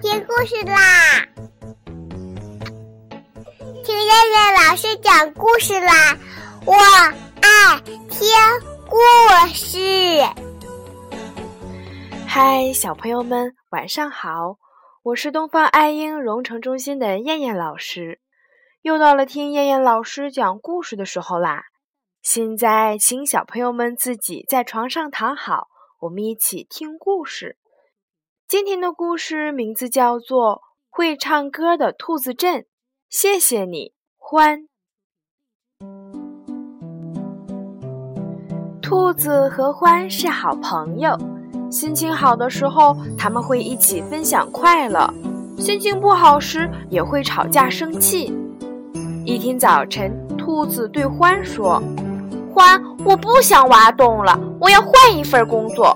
听故事啦！听燕燕老师讲故事啦！我爱听故事。嗨，小朋友们，晚上好！我是东方爱婴融城中心的燕燕老师，又到了听燕燕老师讲故事的时候啦。现在，请小朋友们自己在床上躺好，我们一起听故事。今天的故事名字叫做《会唱歌的兔子镇》，谢谢你，欢。兔子和欢是好朋友，心情好的时候，他们会一起分享快乐；心情不好时，也会吵架生气。一天早晨，兔子对欢说：“欢，我不想挖洞了，我要换一份工作。”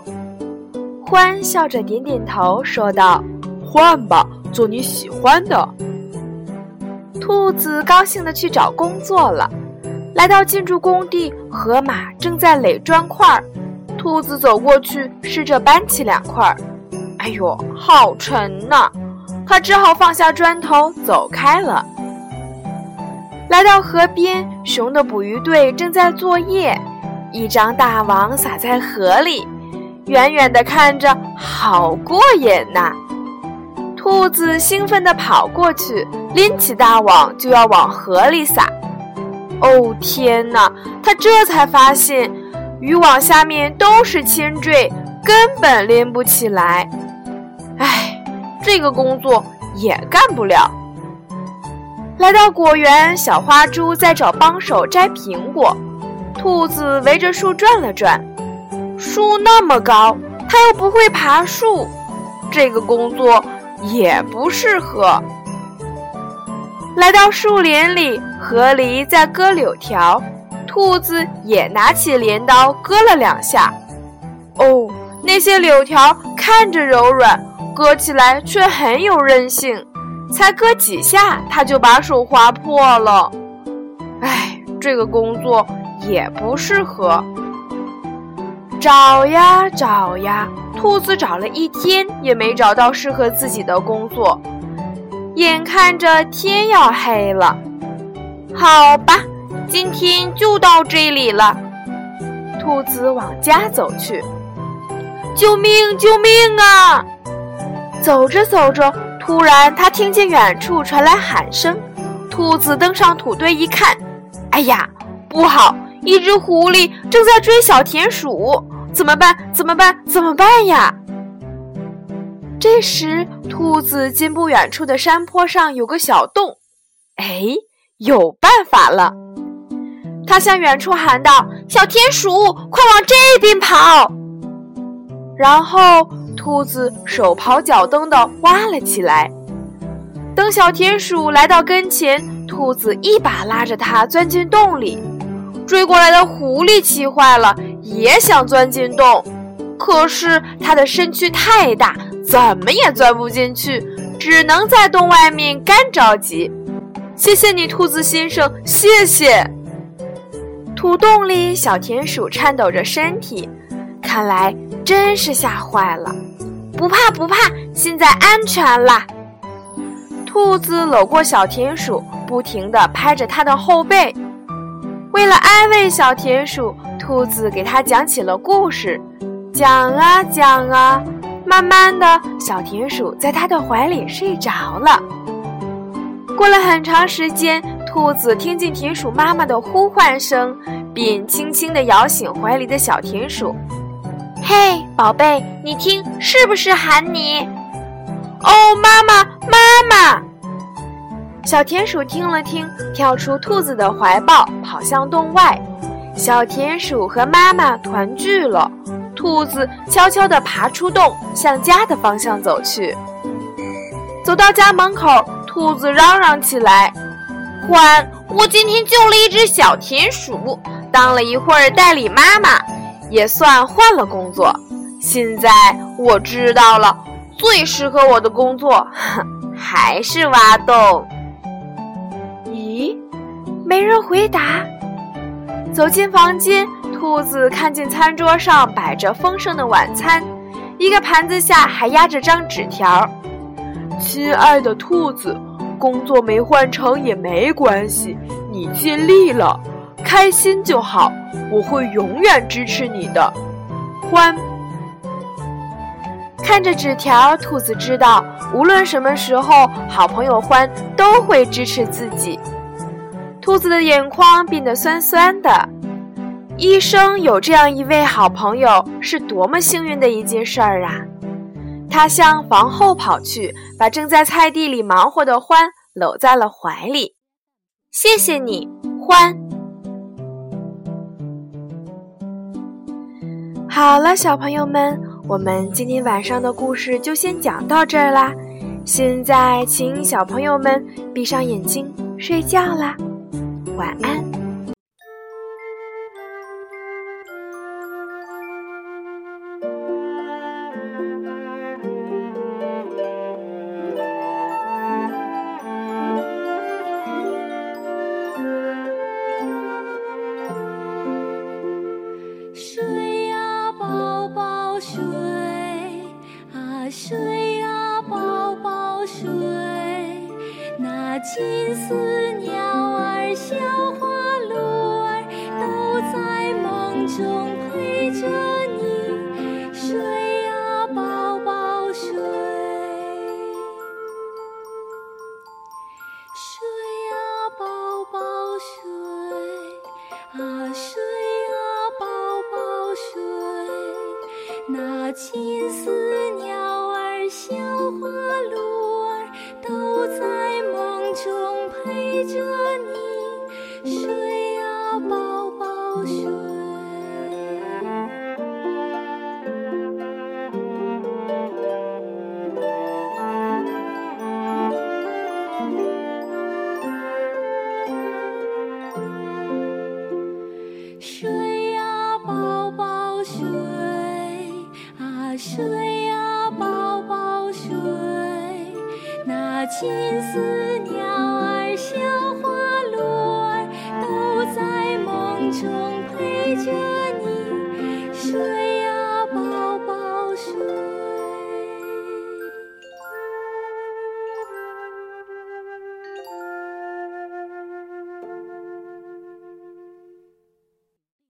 欢笑着点点头，说道：“换吧，做你喜欢的。”兔子高兴地去找工作了。来到建筑工地，河马正在垒砖块儿。兔子走过去，试着搬起两块儿。哎呦，好沉呐！他只好放下砖头，走开了。来到河边，熊的捕鱼队正在作业，一张大网撒在河里。远远的看着，好过瘾呐！兔子兴奋地跑过去，拎起大网就要往河里撒。哦天哪！他这才发现，渔网下面都是铅坠，根本拎不起来。唉，这个工作也干不了。来到果园，小花猪在找帮手摘苹果，兔子围着树转了转。树那么高，它又不会爬树，这个工作也不适合。来到树林里，河狸在割柳条，兔子也拿起镰刀割了两下。哦，那些柳条看着柔软，割起来却很有韧性，才割几下，它就把手划破了。唉，这个工作也不适合。找呀找呀，兔子找了一天也没找到适合自己的工作。眼看着天要黑了，好吧，今天就到这里了。兔子往家走去。救命！救命啊！走着走着，突然他听见远处传来喊声。兔子登上土堆一看，哎呀，不好！一只狐狸正在追小田鼠，怎么办？怎么办？怎么办呀？这时，兔子见不远处的山坡上有个小洞，哎，有办法了！它向远处喊道：“小田鼠，快往这边跑！”然后，兔子手刨脚蹬地挖了起来。等小田鼠来到跟前，兔子一把拉着它钻进洞里。追过来的狐狸气坏了，也想钻进洞，可是它的身躯太大，怎么也钻不进去，只能在洞外面干着急。谢谢你，兔子先生，谢谢。土洞里，小田鼠颤抖着身体，看来真是吓坏了。不怕不怕，现在安全了。兔子搂过小田鼠，不停地拍着它的后背。为了安慰小田鼠，兔子给它讲起了故事。讲啊讲啊，慢慢的小田鼠在它的怀里睡着了。过了很长时间，兔子听见田鼠妈妈的呼唤声，便轻轻地摇醒怀里的小田鼠。嘿，宝贝，你听，是不是喊你？哦，妈妈，妈妈！小田鼠听了听，跳出兔子的怀抱，跑向洞外。小田鼠和妈妈团聚了。兔子悄悄地爬出洞，向家的方向走去。走到家门口，兔子嚷嚷起来：“欢，我今天救了一只小田鼠，当了一会儿代理妈妈，也算换了工作。现在我知道了，最适合我的工作，还是挖洞。”咦，没人回答。走进房间，兔子看见餐桌上摆着丰盛的晚餐，一个盘子下还压着张纸条：“亲爱的兔子，工作没换成也没关系，你尽力了，开心就好，我会永远支持你的。”欢。看着纸条，兔子知道，无论什么时候，好朋友欢都会支持自己。兔子的眼眶变得酸酸的。一生有这样一位好朋友，是多么幸运的一件事儿啊！他向房后跑去，把正在菜地里忙活的欢搂在了怀里。谢谢你，欢。好了，小朋友们，我们今天晚上的故事就先讲到这儿啦。现在，请小朋友们闭上眼睛睡觉啦。晚安。雪那金丝鸟金丝鸟儿、小花鹿儿都在梦中陪着。